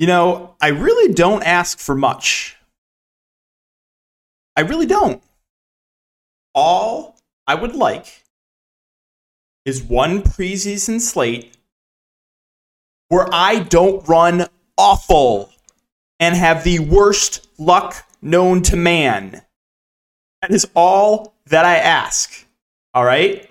You know, I really don't ask for much. I really don't. All I would like is one preseason slate where I don't run awful and have the worst luck known to man. That is all that I ask. All right?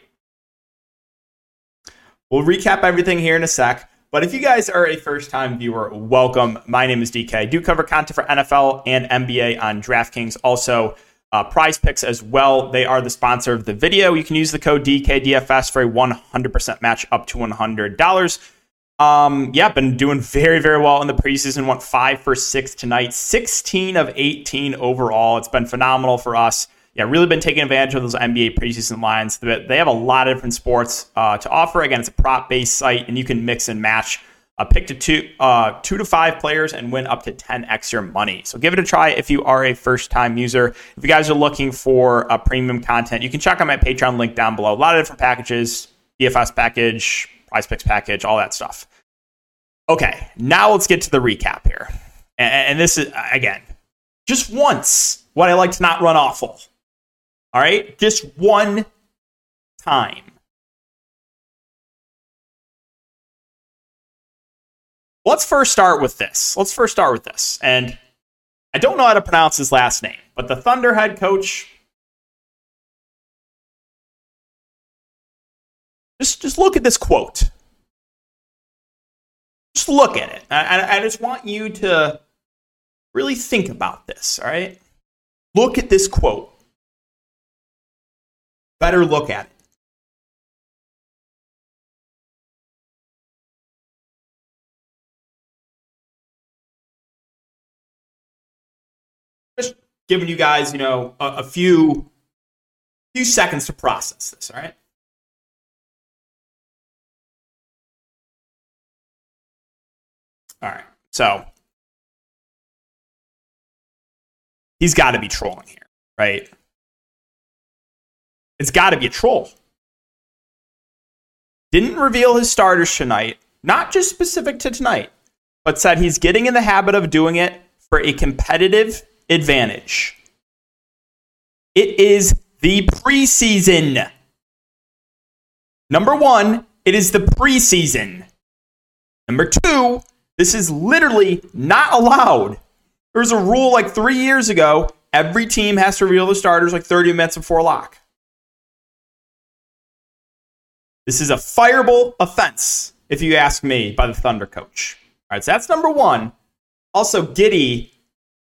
We'll recap everything here in a sec. But if you guys are a first time viewer, welcome. My name is DK. I do cover content for NFL and NBA on DraftKings. Also, uh, prize picks as well. They are the sponsor of the video. You can use the code DKDFS for a 100% match up to $100. Um, yeah, been doing very, very well in the preseason. Went five for six tonight, 16 of 18 overall. It's been phenomenal for us. Yeah, really been taking advantage of those NBA preseason lines. They have a lot of different sports uh, to offer. Again, it's a prop based site, and you can mix and match. Uh, pick to two, uh, two to five players and win up to 10x your money. So give it a try if you are a first time user. If you guys are looking for a premium content, you can check out my Patreon link down below. A lot of different packages, DFS package, prize picks package, all that stuff. Okay, now let's get to the recap here. And, and this is, again, just once what I like to not run awful. All right, just one time. Let's first start with this. Let's first start with this. And I don't know how to pronounce his last name, but the Thunder head coach. Just, just look at this quote. Just look at it. I, I just want you to really think about this, all right? Look at this quote. Better look at it. Just giving you guys, you know, a, a few few seconds to process this, all right? All right. So he's got to be trolling here, right? It's got to be a troll. Didn't reveal his starters tonight, not just specific to tonight, but said he's getting in the habit of doing it for a competitive advantage. It is the preseason. Number one, it is the preseason. Number two, this is literally not allowed. There was a rule like three years ago every team has to reveal the starters like 30 minutes before lock. This is a fireable offense, if you ask me, by the Thunder coach. All right, so that's number one. Also, Giddey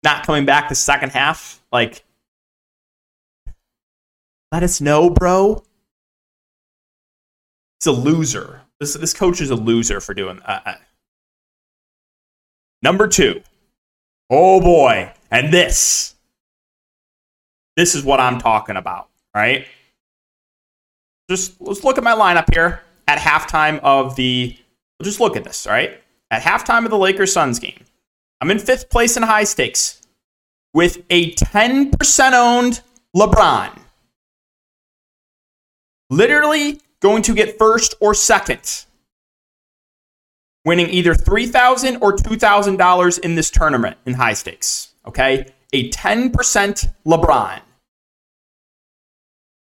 not coming back the second half. Like, let us know, bro. It's a loser. This, this coach is a loser for doing that. Uh, uh. Number two. Oh boy. And this. This is what I'm talking about, right? Just let's look at my lineup here at halftime of the. Just look at this, all right? At halftime of the Lakers Suns game, I'm in fifth place in high stakes with a 10% owned LeBron. Literally going to get first or second, winning either $3,000 or $2,000 in this tournament in high stakes. Okay? A 10% LeBron.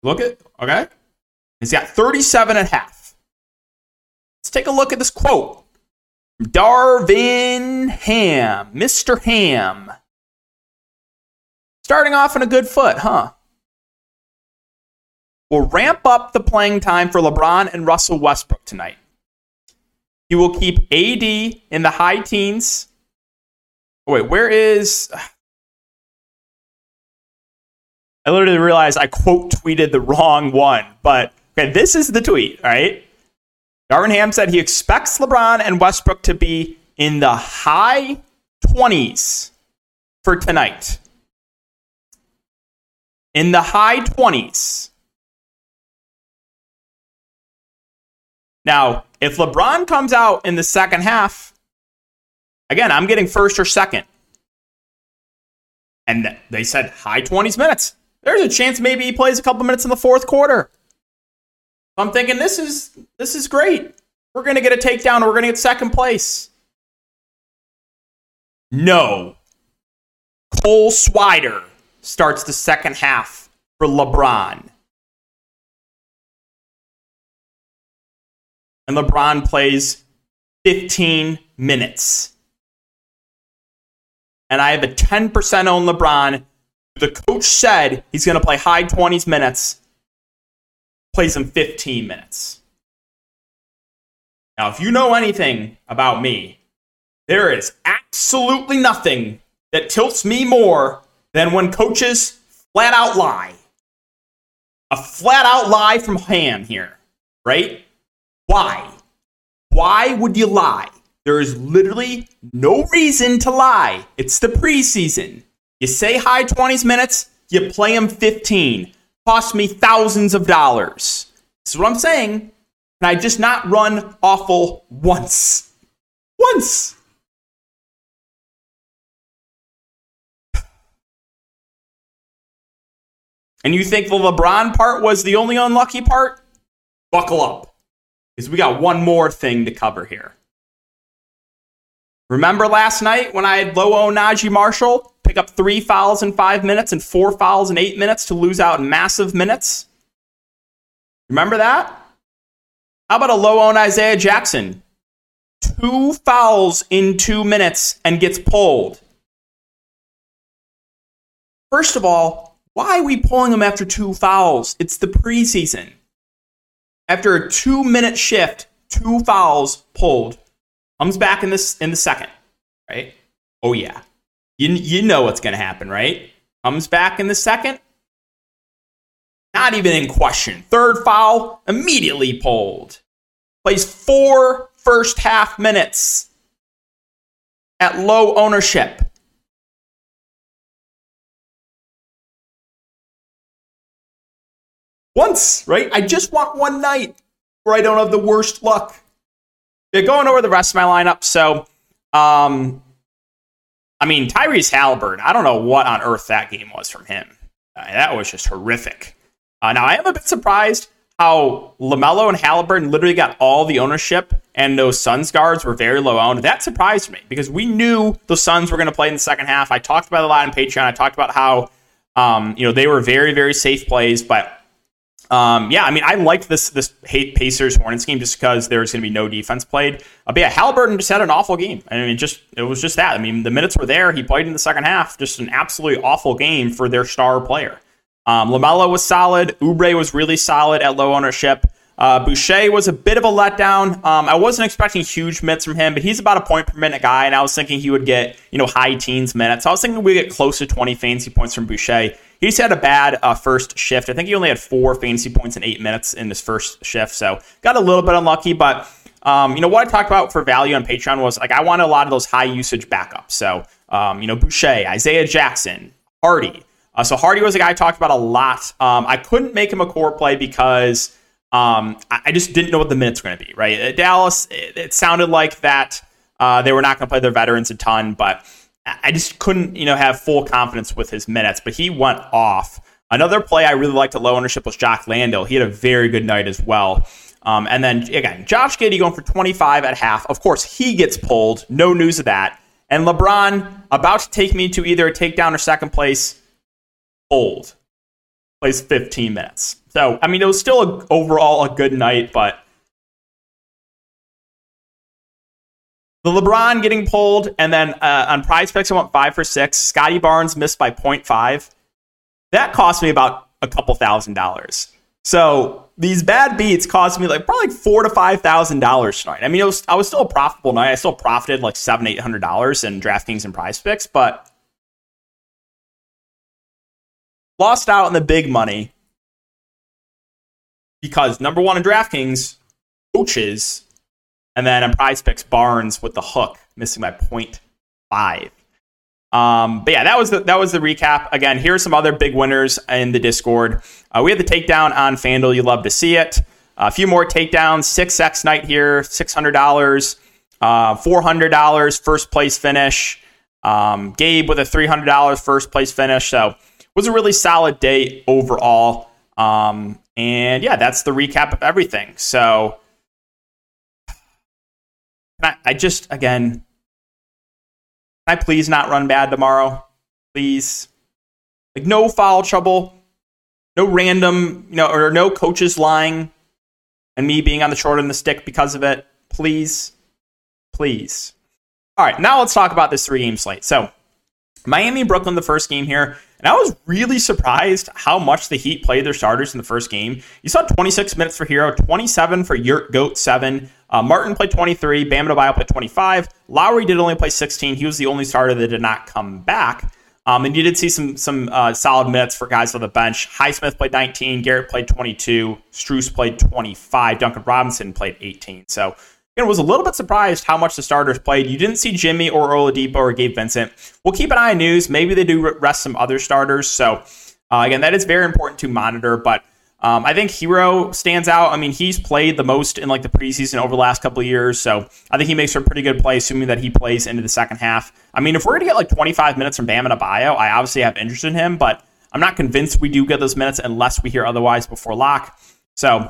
Look at, okay? He's got 37 and a half. Let's take a look at this quote Darvin Ham, Mr. Ham. Starting off on a good foot, huh? Will ramp up the playing time for LeBron and Russell Westbrook tonight. He will keep AD in the high teens. Oh, wait, where is. I literally realized I quote tweeted the wrong one, but Okay, this is the tweet, right? Darvin Ham said he expects LeBron and Westbrook to be in the high 20s for tonight. In the high 20s. Now, if LeBron comes out in the second half, again, I'm getting first or second. And they said high 20s minutes. There's a chance maybe he plays a couple minutes in the fourth quarter. I'm thinking this is this is great. We're gonna get a takedown. We're gonna get second place. No. Cole Swider starts the second half for LeBron. And LeBron plays 15 minutes. And I have a 10% on LeBron. The coach said he's going to play high 20s minutes, plays him 15 minutes. Now, if you know anything about me, there is absolutely nothing that tilts me more than when coaches flat out lie. A flat out lie from Ham here, right? Why? Why would you lie? There is literally no reason to lie. It's the preseason. You say high 20s minutes, you play them 15. Cost me thousands of dollars. This is what I'm saying. Can I just not run awful once? Once! And you think the LeBron part was the only unlucky part? Buckle up. Because we got one more thing to cover here. Remember last night when I had low Naji Marshall pick up three fouls in five minutes and four fouls in eight minutes to lose out in massive minutes? Remember that? How about a low on Isaiah Jackson? Two fouls in two minutes and gets pulled. First of all, why are we pulling him after two fouls? It's the preseason. After a two minute shift, two fouls pulled. Comes back in this in the second, right? Oh yeah. You, you know what's gonna happen, right? Comes back in the second. Not even in question. Third foul, immediately pulled. Plays four first half minutes at low ownership. Once, right? I just want one night where I don't have the worst luck. Yeah, going over the rest of my lineup. So, um, I mean, Tyrese Halliburton, I don't know what on earth that game was from him. Uh, that was just horrific. Uh, now, I am a bit surprised how LaMelo and Halliburton literally got all the ownership and those Suns guards were very low owned. That surprised me because we knew the Suns were going to play in the second half. I talked about a lot on Patreon. I talked about how, um, you know, they were very, very safe plays, but um, yeah, I mean, I liked this this Pacers Hornets game just because there's going to be no defense played. Uh, but yeah, Halliburton just had an awful game. I mean, just it was just that. I mean, the minutes were there. He played in the second half. Just an absolutely awful game for their star player. Um, Lamelo was solid. Oubre was really solid at low ownership. Uh, Boucher was a bit of a letdown. Um, I wasn't expecting huge minutes from him, but he's about a point per minute guy, and I was thinking he would get you know high teens minutes. I was thinking we get close to 20 fantasy points from Boucher. He's had a bad uh, first shift. I think he only had four fantasy points in eight minutes in his first shift, so got a little bit unlucky. But um, you know what I talked about for value on Patreon was like I want a lot of those high usage backups. So um, you know Boucher, Isaiah Jackson, Hardy. Uh, so Hardy was a guy I talked about a lot. Um, I couldn't make him a core play because um, I, I, just didn't know what the minutes were going to be. Right, Dallas, it, it sounded like that uh, they were not going to play their veterans a ton, but I just couldn't, you know, have full confidence with his minutes, but he went off. Another play I really liked at low ownership was Jock Landale. He had a very good night as well. Um, and then again, Josh Giddey going for 25 at half. Of course, he gets pulled. No news of that. And LeBron about to take me to either a takedown or second place, pulled. Plays 15 minutes. So, I mean, it was still a, overall a good night, but The LeBron getting pulled, and then uh, on prize picks, I went five for six. Scottie Barnes missed by 0.5. That cost me about a couple thousand dollars. So these bad beats cost me like probably like four to five thousand dollars tonight. I mean, was I was still a profitable night. I still profited like seven, eight hundred dollars in DraftKings and prize picks, but lost out on the big money because number one in DraftKings, coaches and then on prize picks, Barnes with the hook, missing by 0.5. Um, but yeah, that was the that was the recap. Again, here are some other big winners in the Discord. Uh, we had the takedown on FanDuel. You love to see it. a few more takedowns. Six X night here, six hundred dollars, uh, four hundred dollars first place finish. Um, Gabe with a three hundred dollars first place finish. So it was a really solid day overall. Um, and yeah, that's the recap of everything. So I, I just again I please not run bad tomorrow? Please. Like no foul trouble, no random, you know, or no coaches lying and me being on the short end of the stick because of it. Please. Please. All right, now let's talk about this three game slate. So, Miami Brooklyn, the first game here. And I was really surprised how much the Heat played their starters in the first game. You saw 26 minutes for Herro, 27 for Yurtseven. Uh, Martin played 23. Bam Adebayo played 25. Lowry did only play 16. He was the only starter that did not come back. Um, and you did see some some uh, solid minutes for guys on the bench. Highsmith played 19. Garrett played 22. Strus played 25. Duncan Robinson played 18. So again, was a little bit surprised how much the starters played. You didn't see Jimmy or Oladipo or Gabe Vincent. We'll keep an eye on news. Maybe they do rest some other starters. So uh, again, that is very important to monitor. But um, I think Herro stands out. I mean, he's played the most in like the preseason over the last couple of years, so I think he makes for a pretty good play, assuming that he plays into the second half. I mean, if we're gonna get like 25 minutes from Bam Adebayo, I obviously have interest in him, but I'm not convinced we do get those minutes unless we hear otherwise before lock. So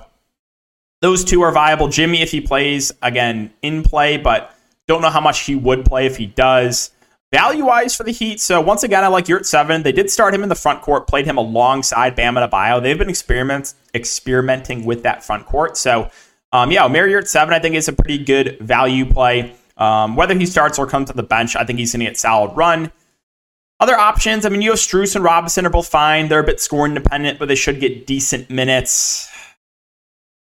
those two are viable. Jimmy, if he plays again in play, but don't know how much he would play if he does. Value wise for the Heat, so once again, I like Yurtseven. They did start him in the front court, played him alongside Bam and Adebayo. They've been experiment, experimenting with that front court. So, um, yeah, Omer Yurtseven, I think, is a pretty good value play. Um, whether he starts or comes to the bench, I think he's going to get solid run. Other options, I mean, you have Strus and Robinson are both fine. They're a bit score independent, but they should get decent minutes.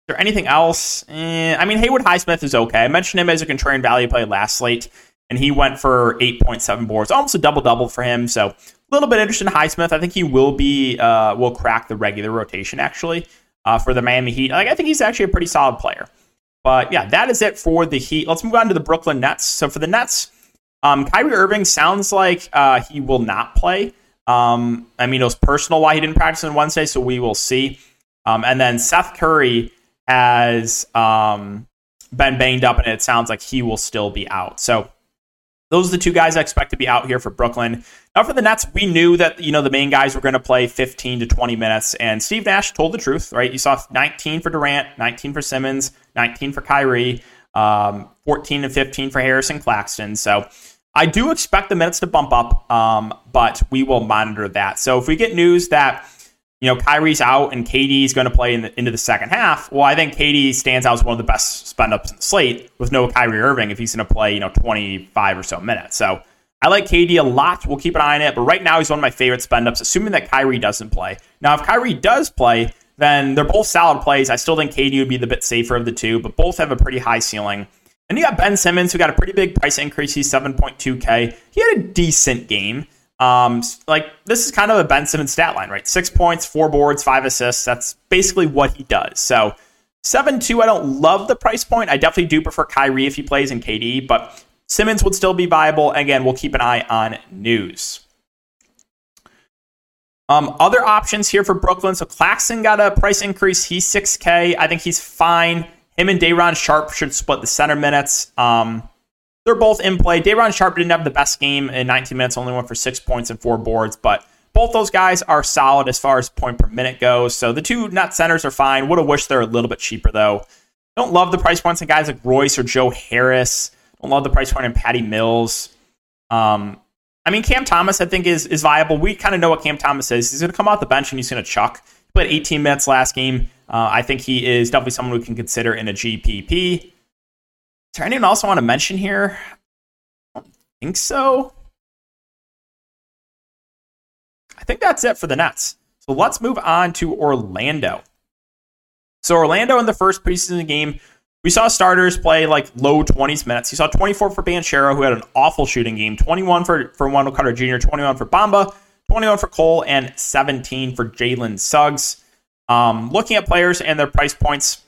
Is there anything else? Eh, I mean, Haywood Highsmith is okay. I mentioned him as a contrarian value play last slate and he went for 8.7 boards, almost a double double for him. So a little bit interested in Highsmith. I think he will be uh, will crack the regular rotation actually uh, for the Miami Heat. Like I think he's actually a pretty solid player. But yeah, that is it for the Heat. Let's move on to the Brooklyn Nets. So for the Nets, um, Kyrie Irving sounds like uh, he will not play. Um, I mean, it was personal why he didn't practice on Wednesday, so we will see. Um, and then Seth Curry has um, been banged up, and it sounds like he will still be out. So those are the two guys I expect to be out here for Brooklyn. Now for the Nets, we knew that you know the main guys were going to play 15 to 20 minutes, and Steve Nash told the truth, right? You saw 19 for Durant, 19 for Simmons, 19 for Kyrie, um, 14 and 15 for Harrison Claxton. So I do expect the minutes to bump up, um, but we will monitor that. So if we get news that you know, Kyrie's out and KD's going to play in the, into the second half. Well, I think KD stands out as one of the best spend ups in the slate with no Kyrie Irving if he's going to play, you know, 25 or so minutes. So I like KD a lot. We'll keep an eye on it. But right now, he's one of my favorite spend ups, assuming that Kyrie doesn't play. Now, if Kyrie does play, then they're both solid plays. I still think KD would be the bit safer of the two, but both have a pretty high ceiling. And you got Ben Simmons, who got a pretty big price increase. He's 7.2K. He had a decent game. Um, like this is kind of a Ben Simmons stat line, right? Six points, four boards, five assists. That's basically what he does. So seven two. I don't love the price point. I definitely do prefer Kyrie if he plays in KD, but Simmons would still be viable. Again, we'll keep an eye on news. Um, other options here for Brooklyn. So Claxton got a price increase. He's 6K. I think he's fine. Him and Day'Ron Sharpe should split the center minutes. Um, they're both in play. Day'Ron Sharpe didn't have the best game in 19 minutes, only went for six points and four boards, but both those guys are solid as far as point per minute goes. So the two net centers are fine. Would have wished they're a little bit cheaper though. Don't love the price points on guys like Royce or Joe Harris. Don't love the price point on Patty Mills. Um, I mean, Cam Thomas, I think, is is viable. We kind of know what Cam Thomas is. He's going to come off the bench and he's going to chuck. He played 18 minutes last game. Uh, I think he is definitely someone we can consider in a GPP. Is there anyone else I want to mention here? I don't think so. I think that's it for the Nets. So let's move on to Orlando. So Orlando in the first preseason game, we saw starters play like low 20s minutes. You saw 24 for Banchero, who had an awful shooting game, 21 for, for Wendell Carter Jr., 21 for Bamba, 21 for Cole, and 17 for Jalen Suggs. Um, looking at players and their price points,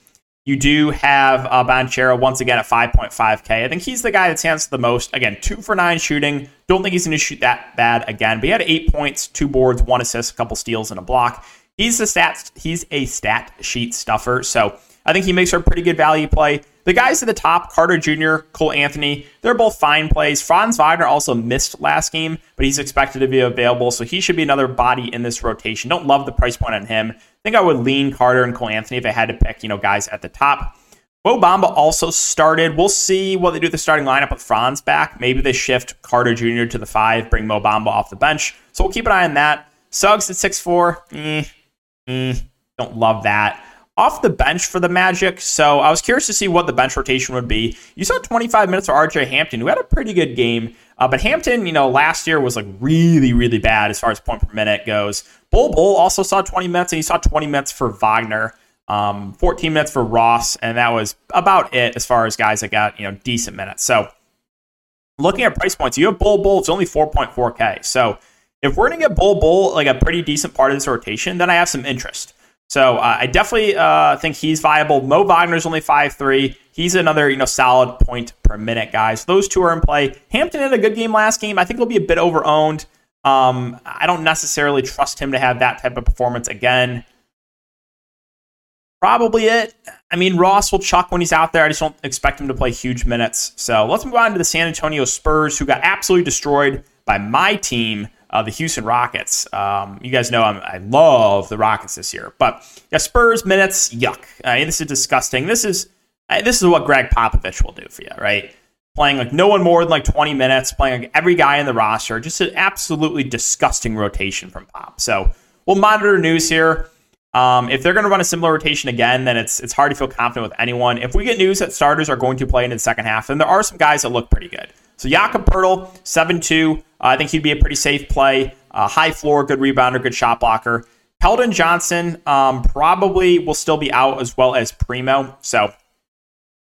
you do have uh, once again at 5.5K. I think he's the guy that stands the most. Again, two for nine shooting. Don't think he's going to shoot that bad again. But he had eight points, two boards, one assist, a couple steals, and a block. He's the stat. He's a stat sheet stuffer. So I think he makes for a pretty good value play. The guys at the top, Carter Jr., Cole Anthony, they're both fine plays. Franz Wagner also missed last game, but he's expected to be available, so he should be another body in this rotation. Don't love the price point on him. I think I would lean Carter and Cole Anthony if I had to pick, you know, guys at the top. Mo Bamba also started. We'll see what they do with the starting lineup with Franz back. Maybe they shift Carter Jr. to the five, bring Mo Bamba off the bench. So we'll keep an eye on that. Suggs at six four. Eh, eh, don't love that. Off the bench for the Magic. So I was curious to see what the bench rotation would be. You saw 25 minutes for RJ Hampton, who had a pretty good game. Uh, but Hampton, you know, last year was like really, really bad as far as point per minute goes. Bol Bol also saw 20 minutes, and he saw 20 minutes for Wagner um, 14 minutes for Ross, and that was about it as far as guys that got you know decent minutes. So looking at price points, you have Bol Bol, it's only 4.4k. So if we're gonna get Bol Bol like a pretty decent part of this rotation, then I have some interest. So uh, I definitely uh, think he's viable. Mo Wagner's only 5'3". He's another you know solid point per minute guys. So those two are in play. Hampton had a good game last game. I think he'll be a bit over owned. Um, I don't necessarily trust him to have that type of performance again probably it. I mean, Ross will chuck when he's out there. I just don't expect him to play huge minutes. So let's move on to the San Antonio Spurs, who got absolutely destroyed by my team, uh, the Houston Rockets. Um, you guys know I'm, i love the Rockets this year, but yeah, Spurs minutes, yuck. Uh, this is disgusting. This is uh, this is what Gregg Popovich will do for you, right? Playing like no one more than like 20 minutes, playing like every guy in the roster. Just an absolutely disgusting rotation from Pop. So we'll monitor news here. Um, if they're going to run a similar rotation again, then it's it's hard to feel confident with anyone. If we get news that starters are going to play into the second half, then there are some guys that look pretty good. So Jakob Poeltl, 7-2. Uh, I think he'd be a pretty safe play. Uh, high floor, good rebounder, good shot blocker. Keldon Johnson um, probably will still be out as well as Primo. So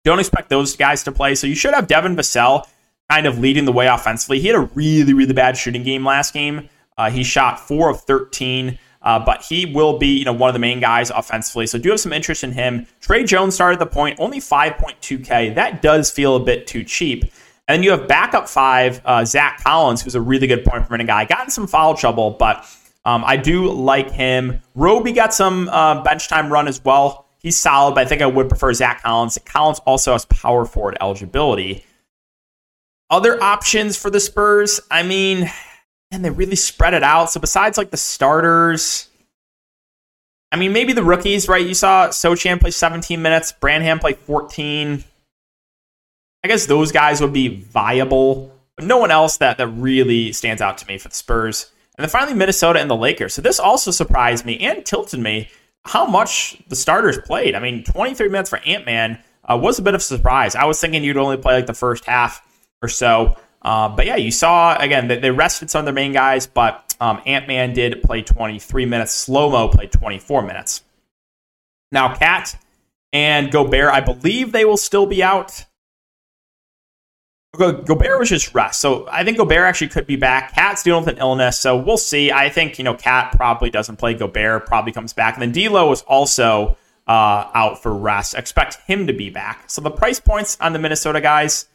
don't expect those guys to play. So you should have Devin Vassell kind of leading the way offensively. He had a really, really bad shooting game last game. Uh, he shot 4 of 13. Uh, but he will be, you know, one of the main guys offensively. So do have some interest in him. Tre Jones started the point, only 5.2K. That does feel a bit too cheap. And then you have backup five, uh, Zach Collins, who's a really good point minute guy. Got in some foul trouble, but um, I do like him. Roby got some uh, bench time run as well. He's solid, but I think I would prefer Zach Collins. Collins also has power forward eligibility. Other options for the Spurs, I mean, and they really spread it out. So besides like the starters, I mean, maybe the rookies, right? You saw Sochan play 17 minutes, Branham play 14. I guess those guys would be viable, but no one else that, that really stands out to me for the Spurs. And then finally, Minnesota and the Lakers. So this also surprised me and tilted me how much the starters played. I mean, 23 minutes for Ant Man uh, was a bit of a surprise. I was thinking you'd only play like the first half or so. Uh, but yeah, you saw again that they rested some of their main guys, but um, Ant Man did play 23 minutes. Slow mo played 24 minutes. Now, Cat and Gobert, I believe they will still be out. Go- Gobert was just rest, so I think Gobert actually could be back. Cat's dealing with an illness, so we'll see. I think you know Cat probably doesn't play. Gobert probably comes back, and then D'Lo was also uh, out for rest. Expect him to be back. So the price points on the Minnesota guys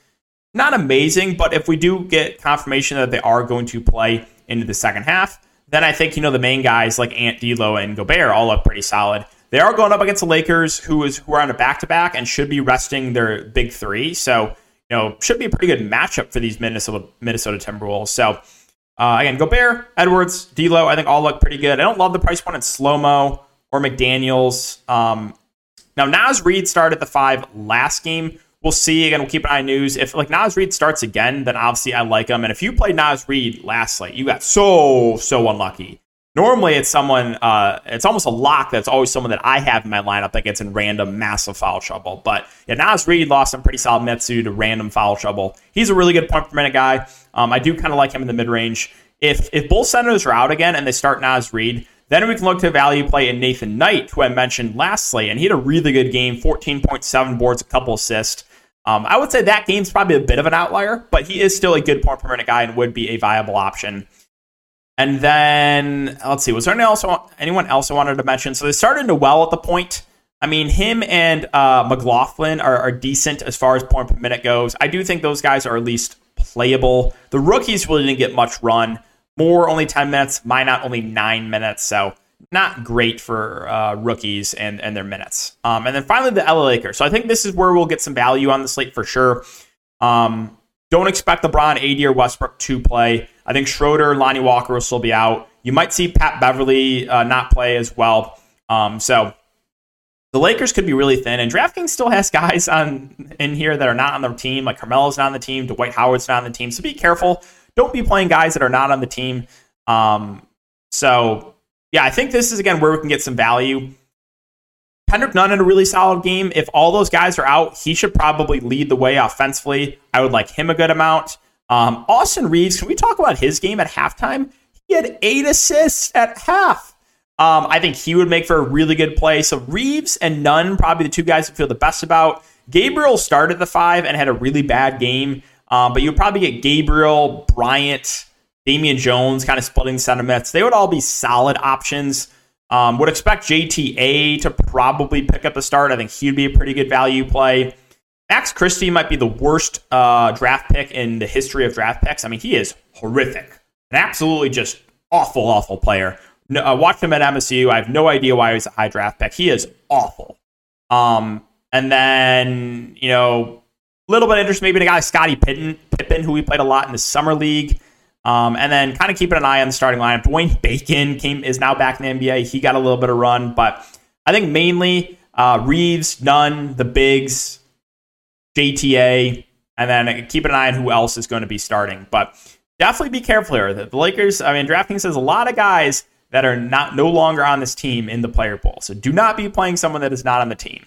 not amazing, but if we do get confirmation that they are going to play into the second half, then I think, you know, the main guys like Ant D'Lo and Gobert all look pretty solid. They are going up against the Lakers, who is who are on a back to back and should be resting their big three. So, you know, should be a pretty good matchup for these Minnesota Minnesota Timberwolves. So, uh, again, Gobert, Edwards, D'Lo, I think all look pretty good. I don't love the price point in slow mo or McDaniels. Um, now, Naz Reid started the five last game we'll see. Again, we'll keep an eye on news. If like Naz Reid starts again, then obviously I like him. And if you played Naz Reid last slate, you got so so unlucky. Normally, it's someone. Uh, it's almost a lock. That's always someone that I have in my lineup that gets in random massive foul trouble. But yeah, Naz Reid lost some pretty solid due to random foul trouble. He's a really good point per minute guy. Um, I do kind of like him in the mid range. If if both centers are out again and they start Naz Reid, then we can look to value play in Nathan Knight, who I mentioned lastly, and he had a really good game 14.7 boards, a couple assists. Um, I would say that game's probably a bit of an outlier, but he is still a good point per minute guy and would be a viable option. And then let's see, was there anyone else, anyone else I wanted to mention? So they started to well at the point. I mean, him and uh, McLaughlin are, are, decent as far as point per minute goes. I do think those guys are at least playable. The rookies really didn't get much run. Moore only 10 minutes, Minott only nine minutes. So not great for uh, rookies and, and their minutes. Um, and then finally, the LA Lakers. So I think this is where we'll get some value on the slate for sure. Um, don't expect LeBron, AD, or Westbrook to play. I think Schroeder, Lonnie Walker will still be out. You might see Pat Beverley uh, not play as well. Um, so the Lakers could be really thin, and DraftKings still has guys on in here that are not on the team, like Carmelo's not on the team, Dwight Howard's not on the team. So be careful. Don't be playing guys that are not on the team. Um, so yeah, I think this is again where we can get some value. Kendrick Nunn in a really solid game. If all those guys are out, he should probably lead the way offensively. I would like him a good amount. Um, Austin Reaves, can we talk about his game at halftime? He had eight assists at half. Um, I think he would make for a really good play. So Reaves and Nunn, probably the two guys to feel the best about. Gabriel started the five and had a really bad game, um, but you would probably get Gabriel, Bryant, Damian Jones kind of splitting sentiments. They would all be solid options. Um, would expect JTA to probably pick up the start. I think he'd be a pretty good value play. Max Christie might be the worst uh, draft pick in the history of draft picks. I mean, he is horrific. An absolutely just awful, awful player. No, I watched him at MSU. I have no idea why he's a high draft pick. He is awful. Um, and then, you know, a little bit of interest maybe in a guy like Scottie Pippen, Pippen, who we played a lot in the summer league. Um, and then kind of keeping an eye on the starting lineup. Dwayne Bacon came is now back in the NBA. He got a little bit of run, but I think mainly uh, Reaves, Nunn, the bigs, JTA, and then keep an eye on who else is going to be starting. But definitely be careful here. The Lakers, I mean, DraftKings has a lot of guys that are not no longer on this team in the player pool. So do not be playing someone that is not on the team.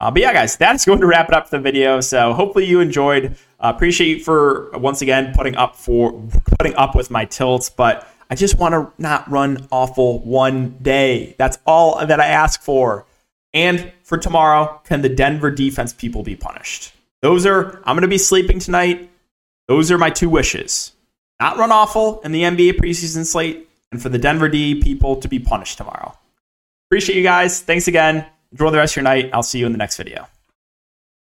Uh, but yeah, guys, that's going to wrap it up for the video. So hopefully you enjoyed. Uh, appreciate you for once again putting up for putting up with my tilts, but I just want to not run awful one day. That's all that I ask for. And for tomorrow, can the Denver defense people be punished? Those are I'm going to be sleeping tonight. Those are my two wishes. Not run awful in the NBA preseason slate, and for the Denver D people to be punished tomorrow. Appreciate you guys. Thanks again. Enjoy the rest of your night. I'll see you in the next video.